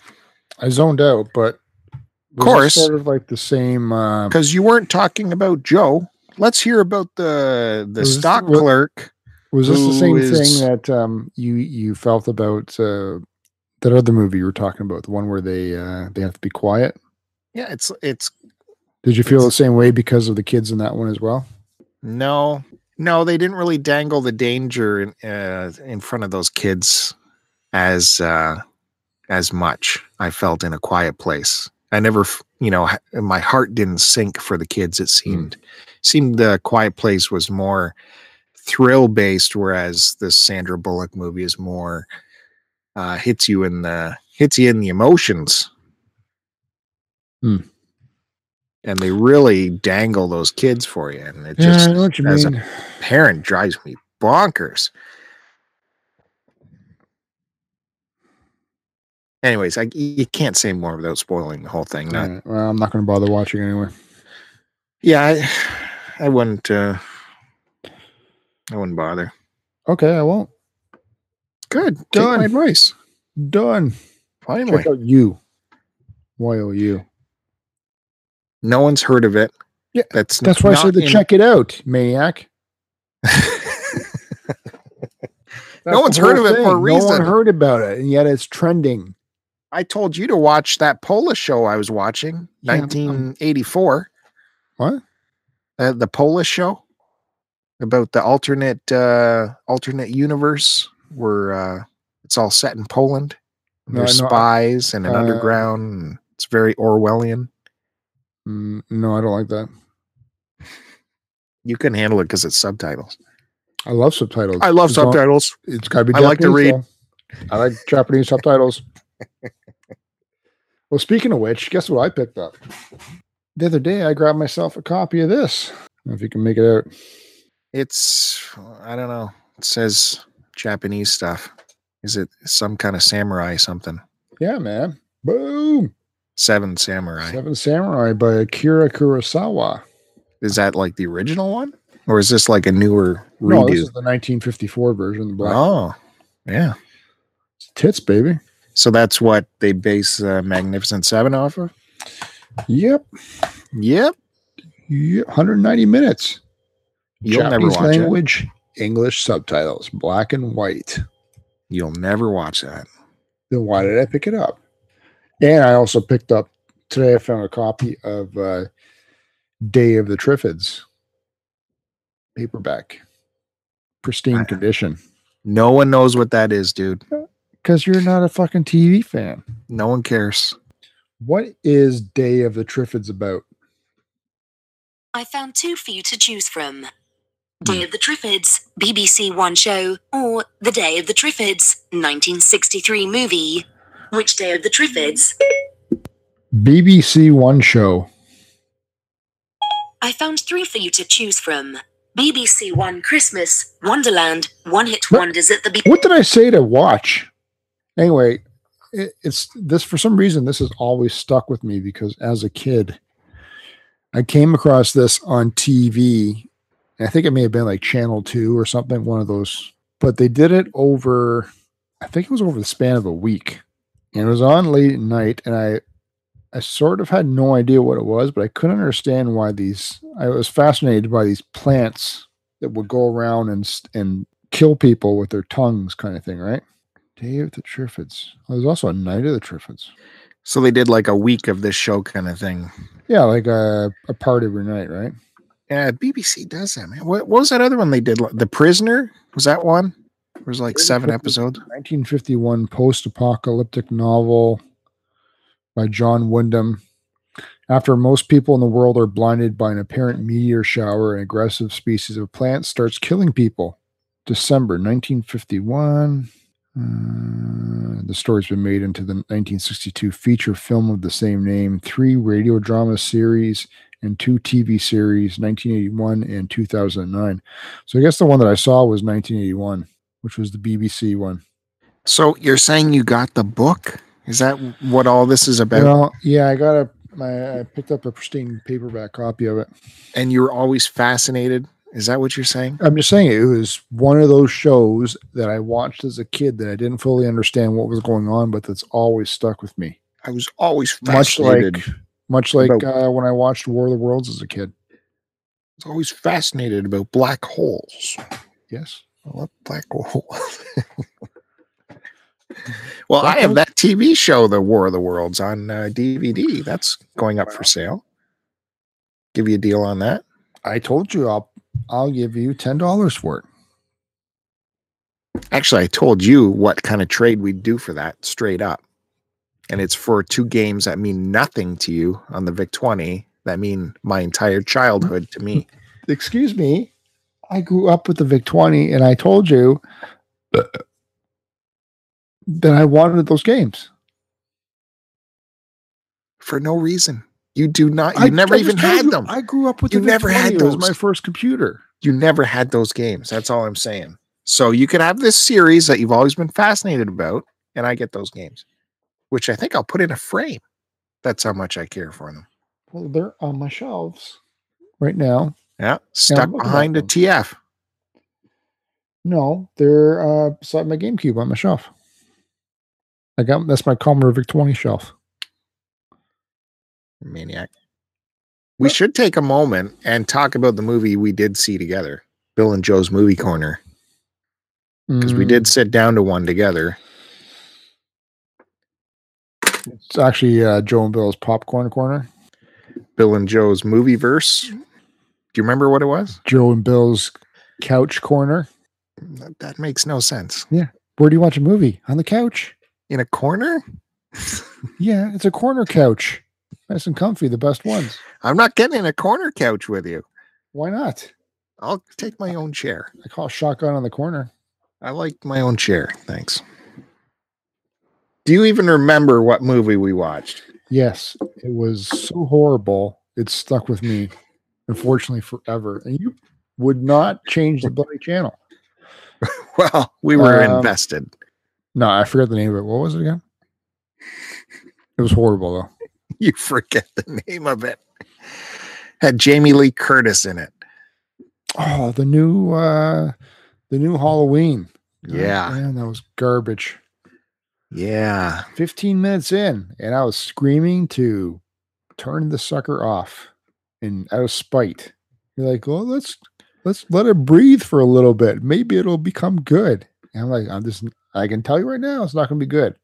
I zoned out, but of course. sort of like the same. Uh, Because you weren't talking about Joe. Let's hear about the the Was this stock clerk. was this the same is- thing that um, you you felt about uh, that other movie you were talking about, the one where they uh, they have to be quiet? Yeah, it's it's Did you feel the same way because of the kids in that one as well? No, no, they didn't really dangle the danger in, uh, in front of those kids as uh, as much. I felt in a quiet place. I never, you know, my heart didn't sink for the kids. It seemed seemed the quiet place was more thrill based, whereas this Sandra Bullock movie is more uh, hits you in the hits you in the emotions. Hmm. And they really dangle those kids for you, and it just I know what you as a parent drives me bonkers. Anyways, I you can't say more without spoiling the whole thing. Not, Alright, well, I'm not going to bother watching anyway. yeah, I, I wouldn't. Uh, I wouldn't bother. Okay, I won't. Good, take Done. my advice. Done. Finally, Check out you. Y O U. no one's heard of it. Yeah, that's That's why I said to in- check it out, maniac. no one's heard of it for a thing. No reason. one heard about it, and yet it's trending. I told you to watch that Polish show I was watching, Yeah, 1984. What? uh, the Polish show about the alternate uh alternate universe where uh it's all set in Poland. And No, There's know- spies and an uh, underground. And it's very Orwellian. Mm, no, I don't like that. You can handle it because it's subtitles. I love subtitles. I love long- subtitles. It's got to be. I like to read. though. I like Japanese subtitles. Well, speaking of which, guess what I picked up? The other day, I grabbed myself a copy of this. I don't know if you can make it out. It's I don't know. It says Japanese stuff. Is it some kind of samurai something? Yeah, man. Boom. Seven Samurai. Seven Samurai by Akira Kurosawa. Is that like the original one? Or is this like a newer No, this redo? is the 1954 version. The black oh, yeah. tits, baby. So that's what they base uh, Magnificent Seven off of. Yep. Yep. yep. 190 minutes. You'll never Japanese watch language, English subtitles, black and white. You'll never watch that. Then why did I pick it up? And I also picked up today. I found a copy of uh, Day of the Triffids paperback, pristine I- condition. No one knows what that is, dude. Because you're not a fucking TV fan. No one cares. What is Day of the Triffids about? I found two for you to choose from Day of the Triffids, BBC One show, or The Day of the Triffids, 1963 movie. Which Day of the Triffids? BBC One show. I found three for you to choose from. BBC One Christmas, Wonderland, One Hit What? Wonders at the B- What did I say to watch? Anyway, it, it's this for some reason. This has always stuck with me because as a kid, I came across this on TV. I think it may have been like Channel Two or something, one of those. But they did it over. I think it was over the span of a week, and it was on late at night. And I, I sort of had no idea what it was, but I couldn't understand why these. I was fascinated by these plants that would go around and and kill people with their tongues, kind of thing, right? Day of the Triffids. Oh, there's also a Night of the Triffids. So they did like a week of this show kind of thing. Yeah, like a, a part every night, right? Yeah, BBC does that, man. What, what was that other one they did? The Prisoner? Was that one? It was like seven episodes. 1951 post-apocalyptic novel by John Wyndham. After most people in the world are blinded by an apparent meteor shower, an aggressive species of plant starts killing people. December 1951. Uh, the story's been made into the 1962 feature film of the same name, three radio drama series, and two TV series, 1981 and 2009. So I guess the one that I saw was 1981, which was the BBC one. So you're saying you got the book? Is that what all this is about? Well, yeah, I got a my I picked up a pristine paperback copy of it. and you were always fascinated? Is that what you're saying? I'm just saying it was one of those shows that I watched as a kid that I didn't fully understand what was going on, but that's always stuck with me. I was always fascinated. Much like much like uh, when I watched War of the Worlds as a kid. I was always fascinated about black holes. Yes. Love black holes. well, I have that TV show, The War of the Worlds, on uh, DVD. That's going up for sale. Give you a deal on that. I told you I'll I'll give you ten dollars for it. Actually, I told you what kind of trade we'd do for that straight up. And it's for two games that mean nothing to you on the VIC 20 that mean my entire childhood to me. Excuse me. I grew up with the Vic 20 and I told you that I wanted those games. for no reason. You do not, I- you never I even had you, them. I grew up with You the Vic never 20. had It was my first computer. you never had those games. That's all I'm saying. So you could have this series that you've always been fascinated about, and I get those games, which I think I'll put in a frame. That's how much I care for them. Well, they're on my shelves right now. Yeah, stuck at behind a them. TF. No, they're uh, beside my GameCube on my shelf. I got that's my Commodore Vic 20 shelf. Maniac. We should take a moment and talk about the movie we did see together, Bill and Joe's Movie Corner, because we Mm, did sit down to one together. It's actually uh, Joe and Bill's Popcorn Corner. Bill and Joe's Movie Verse. Do you remember what it was? Joe and Bill's Couch Corner. That, that makes no sense. Yeah. Where do you watch a movie? On the couch. In a corner? Yeah, it's a corner couch. Nice and comfy, the best ones. I'm not getting in a corner couch with you. Why not? I'll take my own chair. I call shotgun on the corner. I like my own chair. Thanks. Do you even remember what movie we watched? Yes, it was so horrible. It stuck with me, unfortunately, forever. And you would not change the bloody channel. Well, we were Um, invested. No, I forget the name of it. What was it again? It was horrible though. You forget the name of it. Had Jamie Lee Curtis in it. Oh, the new uh the new Halloween. God Yeah. Man, that was garbage. Yeah. 15 minutes in, and I was screaming to turn the sucker off and out of spite. You're like, well, let's let's let it breathe for a little bit. Maybe it'll become good. And I'm like, I'm just I can tell you right now, it's not gonna be good.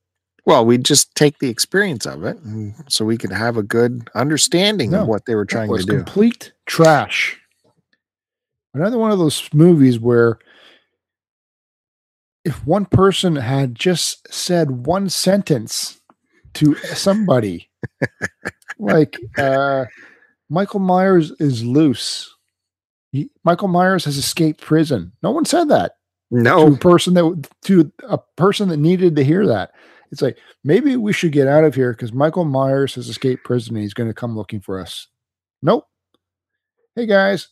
Well, we just take the experience of it and so we could have a good understanding No, of what they were trying to do. complete trash. Another one of those movies where if one person had just said one sentence to somebody, like uh, Michael Myers is loose. He, Michael Myers has escaped prison. No one said that to a No, person that to a person that needed to hear that. It's like maybe we should get out of here because Michael Myers has escaped prison and he's going to come looking for us. Nope. Hey guys,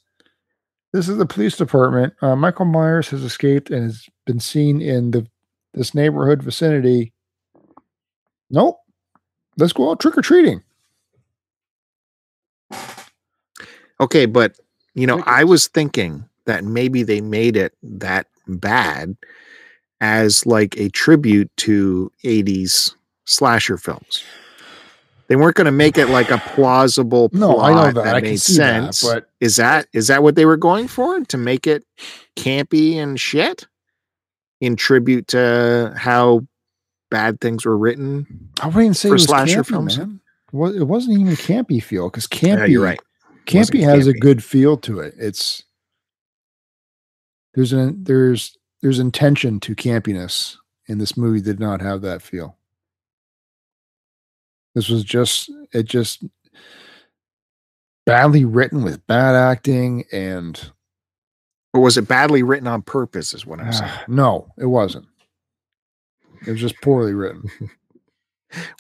this is the police department. Uh, Michael Myers has escaped and has been seen in the this neighborhood vicinity. Nope. Let's go out trick or treating. Okay, but you know, I was thinking that maybe they made it that bad as like a tribute to 80s slasher films. They weren't going to make it like a plausible No, plot I know that. that I made sense. that, but is that is that what they were going for to make it campy and shit in tribute to how bad things were written? I wouldn't say For it was slasher campy, films? man. Well, it wasn't even a campy feel because campy. Yeah, you're right. Campy has a good feel to it. It's there's an there's there's intention to campiness, and this movie did not have that feel. This was just it just badly written with bad acting and Or was it badly written on purpose? Is what I'm ah, saying. no, it wasn't. It was just poorly written.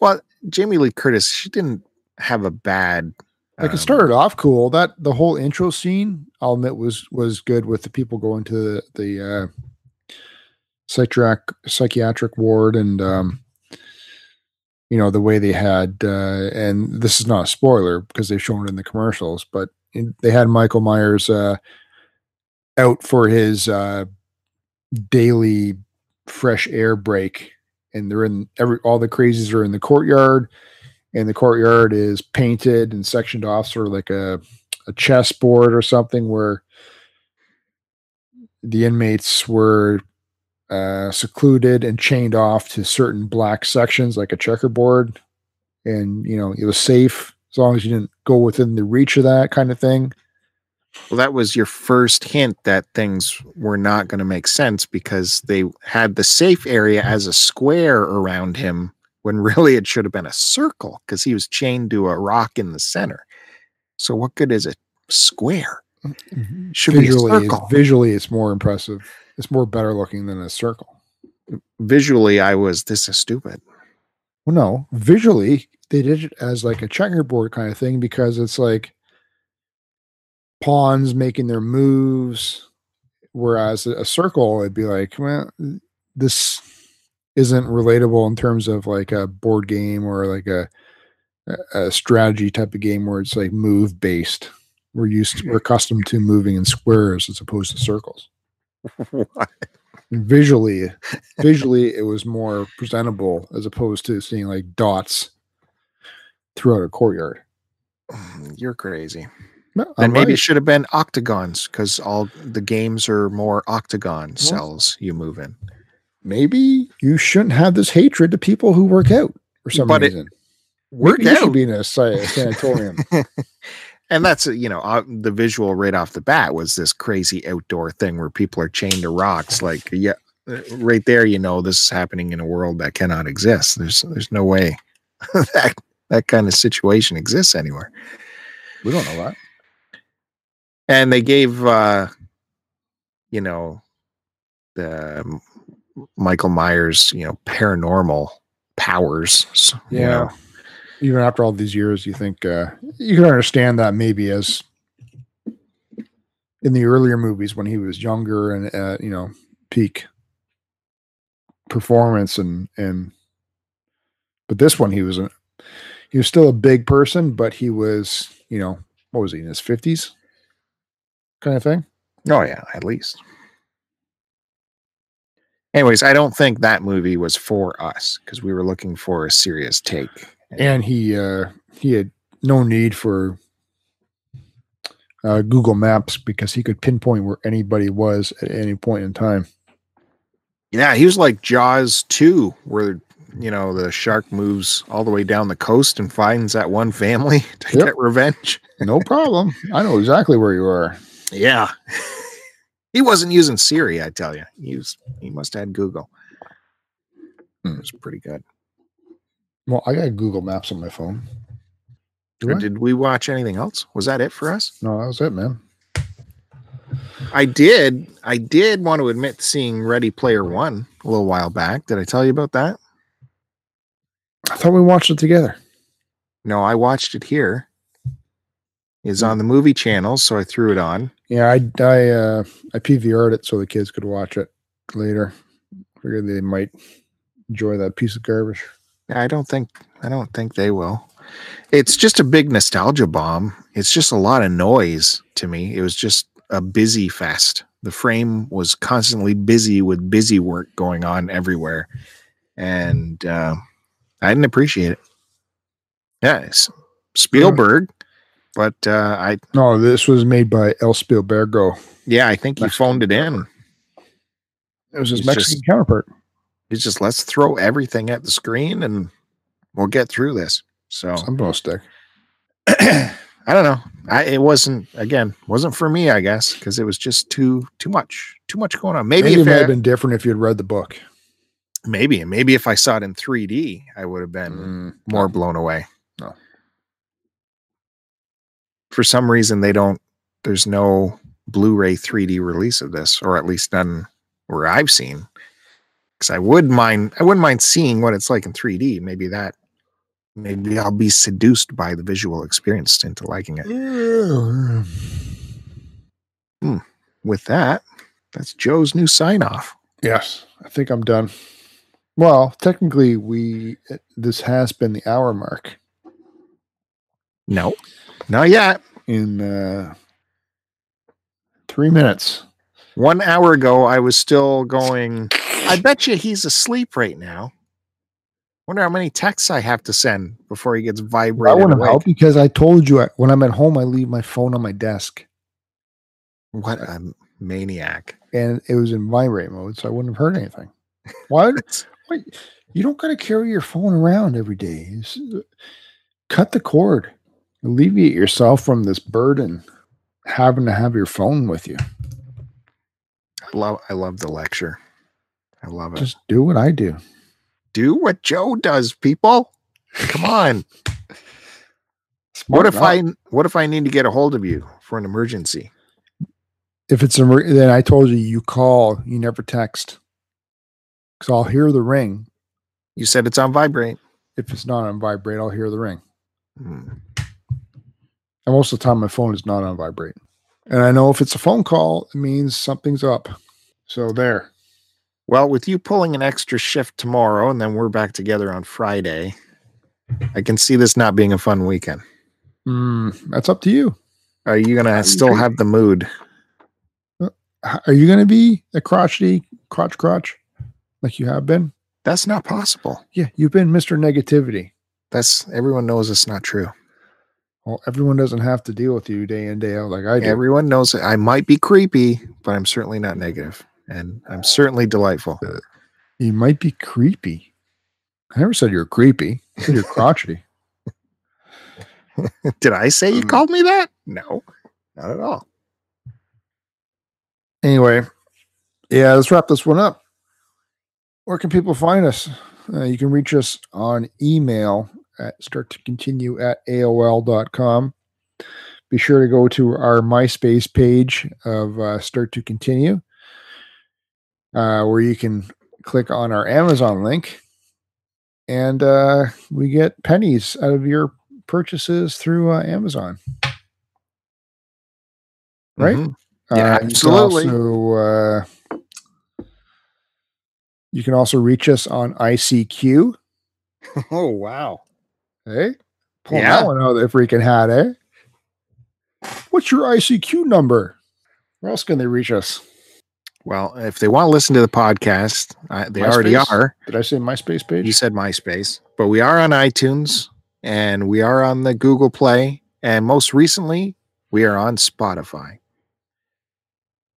Well, Jamie Lee Curtis, she didn't have a bad. Like um, it started off cool. That the whole intro scene, I'll admit, was was good with the people going to the, the uh, psychiatric psychiatric ward and um, you know the way they had. Uh, and this is not a spoiler because they've shown it in the commercials, but in, they had Michael Myers uh, out for his uh, daily fresh air break, and they're in every all the crazies are in the courtyard and the courtyard is painted and sectioned off sort of like a, a chessboard or something where the inmates were uh, secluded and chained off to certain black sections like a checkerboard. And you know it was safe as long as you didn't go within the reach of that kind of thing Well, that was your first hint that things were not going to make sense because they had the safe area as a square around him when really it should have been a circle because he was chained to a rock in the center. So, what good is a square? Mm, mm-hmm. Should be a visually circle. visually it's more impressive it's more better looking than a circle Visually, I was this is stupid. Well, no, visually they did it as like a checkerboard kind of thing because it's like pawns making their moves, whereas a, circle it'd be like, well, this isn't relatable in terms of like a board game or like a a- strategy type of game where it's like move based. We're used we're accustomed to moving in squares as opposed to circles. Visually, visually it was more presentable as opposed to seeing like dots throughout a courtyard. Mm, you're crazy. No, Then I'm maybe it should have been octagons because all the games are more octagon cells you move in. maybe you shouldn't have this hatred to people who work out for some But reason. Work you should out. be in a sa- sanatorium. and that's uh, you know uh, the visual right off the bat was this crazy outdoor thing where people are chained to rocks like yeah uh, right there you know this is happening in a world that cannot exist there's there's no way that that kind of situation exists anywhere we don't know that. And they gave uh you know the michael myers you know paranormal powers you Yeah. know. Even after all these years, you think uh, you can understand that maybe as in the earlier movies when he was younger and uh, you know peak performance and and but this one he was a, he was still a big person, but he was you know what was he in his fifties kind of thing. Oh yeah, at least. Anyways, I don't think that movie was for us because we were looking for a serious take. and he uh he had no need for uh google maps because he could pinpoint where anybody was at any point in time yeah, he was like Jaws 2, where you know the shark moves all the way down the coast and finds that one family to Yep. get revenge. no problem i know exactly where you are Yeah. he wasn't using Siri, I tell you. He was he must have had Google. Hmm. It was pretty good. well i got google maps on my phone Do Did we watch anything else? Was that it for us? no that was it man I did. I did want to admit seeing Ready Player One a little while back. Did I tell you about that? i thought we watched it together No, I watched it here is on the movie channel, so I threw it on. Yeah, I I uh, I PVR'd it so the kids could watch it later. Figured they might enjoy that piece of garbage. I don't think I don't think they will. It's just a big nostalgia bomb. It's just a lot of noise to me. It was just a busy fest. The frame was constantly busy with busy work going on everywhere, and uh, I didn't appreciate it. Yes, it's Spielberg, but uh, I No, this was made by El Spielbergo. yeah I think he phoned it in. It was his It's Mexican just- counterpart. It's just let's throw everything at the screen and we'll get through this. So Some stick. I don't know. I it wasn't again wasn't for me. I guess because it was just too too much too much going on. Maybe Maybe it might have been different if you'd read the book. maybe and maybe if I saw it in 3D, I would have been Mm, more blown away. No. For some reason, they don't. There's no Blu-ray 3D release of this, or at least none where I've seen. Because I would mind, I wouldn't mind seeing what it's like in 3D. Maybe that, maybe I'll be seduced by the visual experience into liking it. Hmm. With that, that's Joe's new sign off. Yes, I think I'm done. Well, technically, we this has been the hour mark No, not yet. in uh, three minutes. One hour ago, I was still going. I bet you he's asleep right now. Wonder how many texts I have to send before he gets I vibrated. wouldn't awake. help because I told you I, when I'm at home, I leave my phone on my desk, What a maniac! and it was in vibrate mode, so I wouldn't have heard anything. Why? why you don't got to carry your phone around every day. Cut the cord. Alleviate yourself from this burden having to have your phone with you. I love. I love the lecture. I love it. Just do what I do. do what Joe does, people. Come on. Smart what if enough. I? What if I need to get a hold of you for an emergency? if it's a then I told you you call, you never text. Because I'll hear the ring. You said it's on vibrate. If it's not on vibrate, I'll hear the ring. Hmm. And most of the time, my phone is not on vibrate. And I know if it's a phone call, it means something's up. So there. Well, with you pulling an extra shift tomorrow, and then we're back together on Friday, I can see this not being a fun weekend. Mm, that's up to you. Are you gonna still have the mood? Are you going to be a crotchety crotch crotch like you have been? That's not possible. Yeah, you've been Mr. Negativity. That's everyone knows it's not true. Well, everyone doesn't have to deal with you day in, day out like I do. Everyone knows. I might be creepy, but I'm certainly not negative, and I'm certainly delightful. you might be creepy. I never said you're creepy. I said you're crotchety. Did I say you Mm. called me that? No, not at all. Anyway, yeah, let's wrap this one up. Where can people find us? Uh, you can reach us on email at start to continue at AOL.com. Be sure to go to our MySpace page of uh, Start to Continue, uh, where you can click on our Amazon link and uh, we get pennies out of your purchases through uh, Amazon. Right? Mhm. Uh, Yeah, you can absolutely. also, uh, you can also reach us on ICQ. Oh wow. Hey, pull Yeah. that one out of the freaking hat, eh? What's your ICQ number? Where else can they reach us? Well, if they want to listen to the podcast, uh, they already are. Did I say MySpace page? You said MySpace, but we are on iTunes and we are on the Google Play, and most recently, we are on Spotify.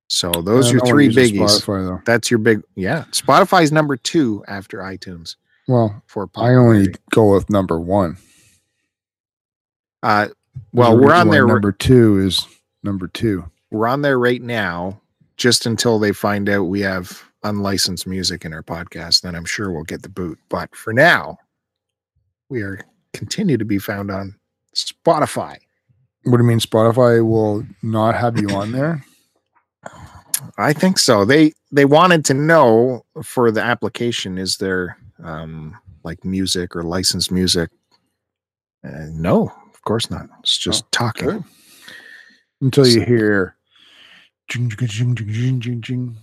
So those are your three biggies. Spotify. That's your big, yeah. Spotify's number two after iTunes Well, for I only go with number one. Uh, well, we're on there. Number two is number two. We're on there right now, just until they find out we have unlicensed music in our podcast. Then I'm sure we'll get the boot. But for now, we are continue to be found on Spotify. What do you mean Spotify will not have you on there? I think so. They they wanted to know for the application is there um like music or licensed music? Uh, no, of course not. It's just talking. good. until you hear jing, jing, jing, jing, jing,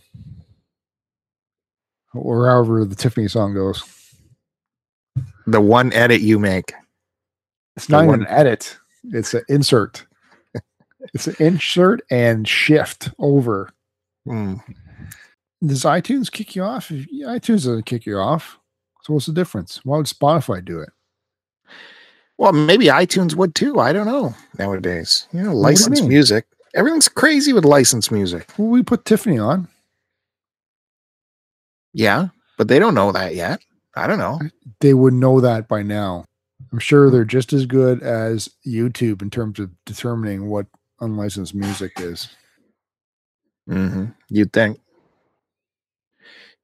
or however the Tiffany song goes. The one edit you make. It's not even one- an edit; it's an insert. it's an insert and shift over. Hmm. Does iTunes kick you off? ITunes doesn't kick you off. So what's the difference? Why would Spotify do it? Well, maybe iTunes would too. I don't know nowadays. You know, do you music. Everything's crazy with licensed music. Well, we put Tiffany on. Yeah, but they don't know that yet. I don't know. They would know that by now. I'm sure they're just as good as YouTube in terms of determining what unlicensed music is. hmm You'd think.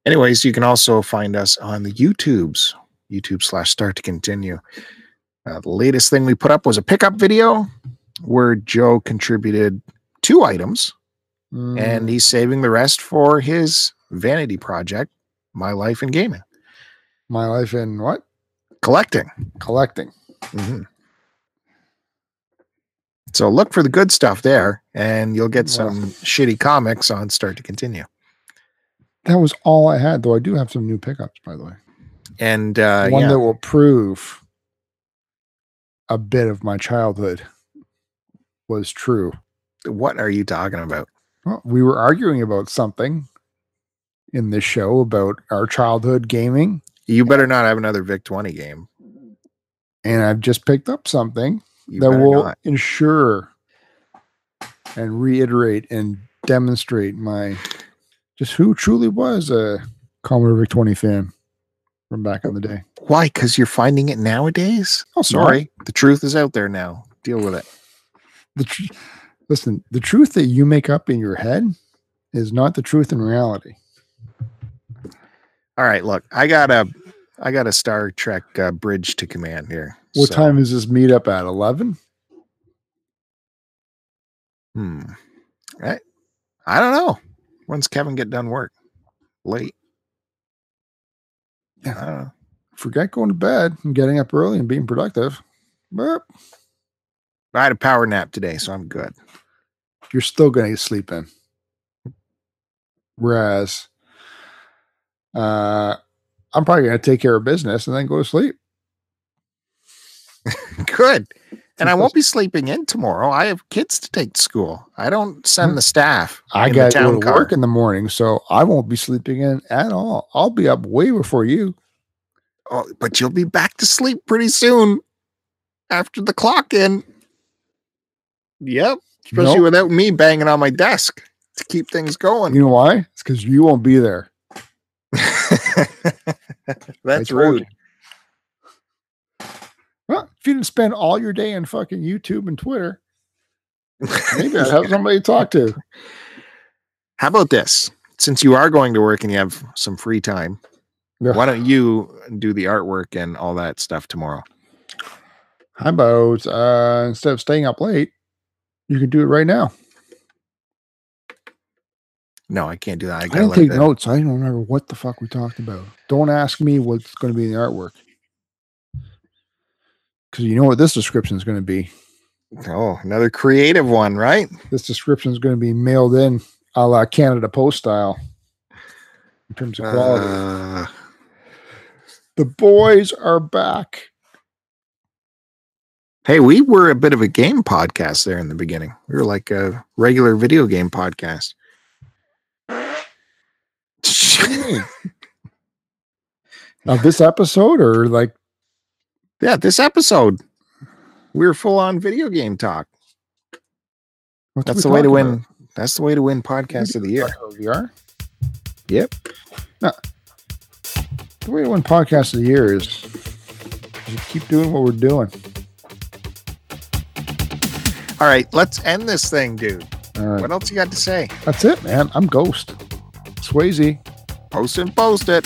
Anyways, you can also find us on the YouTubes, YouTube slash start to continue. Uh, the latest thing we put up was a pickup video where Joe contributed two items Mm, and he's saving the rest for his vanity project, My Life in Gaming, my life in what? collecting. Collecting. Mhm. So look for the good stuff there, and you'll get some shitty comics on Start to Continue. That was all I had, though I do have some new pickups, by the way. And uh, One yeah, that will prove a bit of my childhood was true. what are you talking about? Well, we were arguing about something in this show about our childhood gaming, You better not have another Vic 20 game. and I've just picked up something You that will not. ensure and reiterate and demonstrate my just who truly was a Commodore VIC 20 fan from back in the day. Why? Because you're finding it nowadays? Oh, Sorry. The truth is out there now. Deal with it. The tr- listen, the truth that you make up in your head is not the truth in reality. All right, look, I got a I got a Star Trek uh, bridge to command here. What So, time is this meetup at? 11? Hmm. I, I don't know. When's Kevin get done work? Late. Yeah. I don't know. Forget going to bed and getting up early and being productive. But I had a power nap today, so I'm good. you're still going to sleep in. Whereas uh, I'm probably going to take care of business and then go to sleep. Good. And I won't be sleeping in tomorrow. I have kids to take to school. I don't send hmm. the staff. I got to go to work in the morning, so I won't be sleeping in at all. I'll be up way before you. Oh, but you'll be back to sleep pretty soon after the clock in. Yep. Especially Nope. without me banging on my desk to keep things going. You know why? It's because you won't be there. That's rude. you. If you didn't spend all your day on fucking YouTube and Twitter, maybe I'd have somebody to talk to. How about this? Since you are going to work and you have some free time, Yeah. why don't you do the artwork and all that stuff tomorrow? How about uh, instead of staying up late, you can do it right now. No, I can't do that. I I didn't take notes. I don't remember what the fuck we talked about. Don't ask me what's going to be in the artwork. Because you know what this description is going to be. Oh, another creative one, right? This description is going to be mailed in a la Canada Post style in terms of quality. Uh, the boys are back. hey, we were a bit of a game podcast there in the beginning. We were like a regular video game podcast. What do you mean? of this episode or like yeah, this episode, we were full on video game talk. what's That's the way to win. That's the way to win podcast of the year. about? VR? Yep. No. The way to win podcast of the year is just keep doing what we're doing. All right, let's end this thing, dude. All right. What else you got to say? That's it, man. I'm Ghost. Swayze. Post and post it.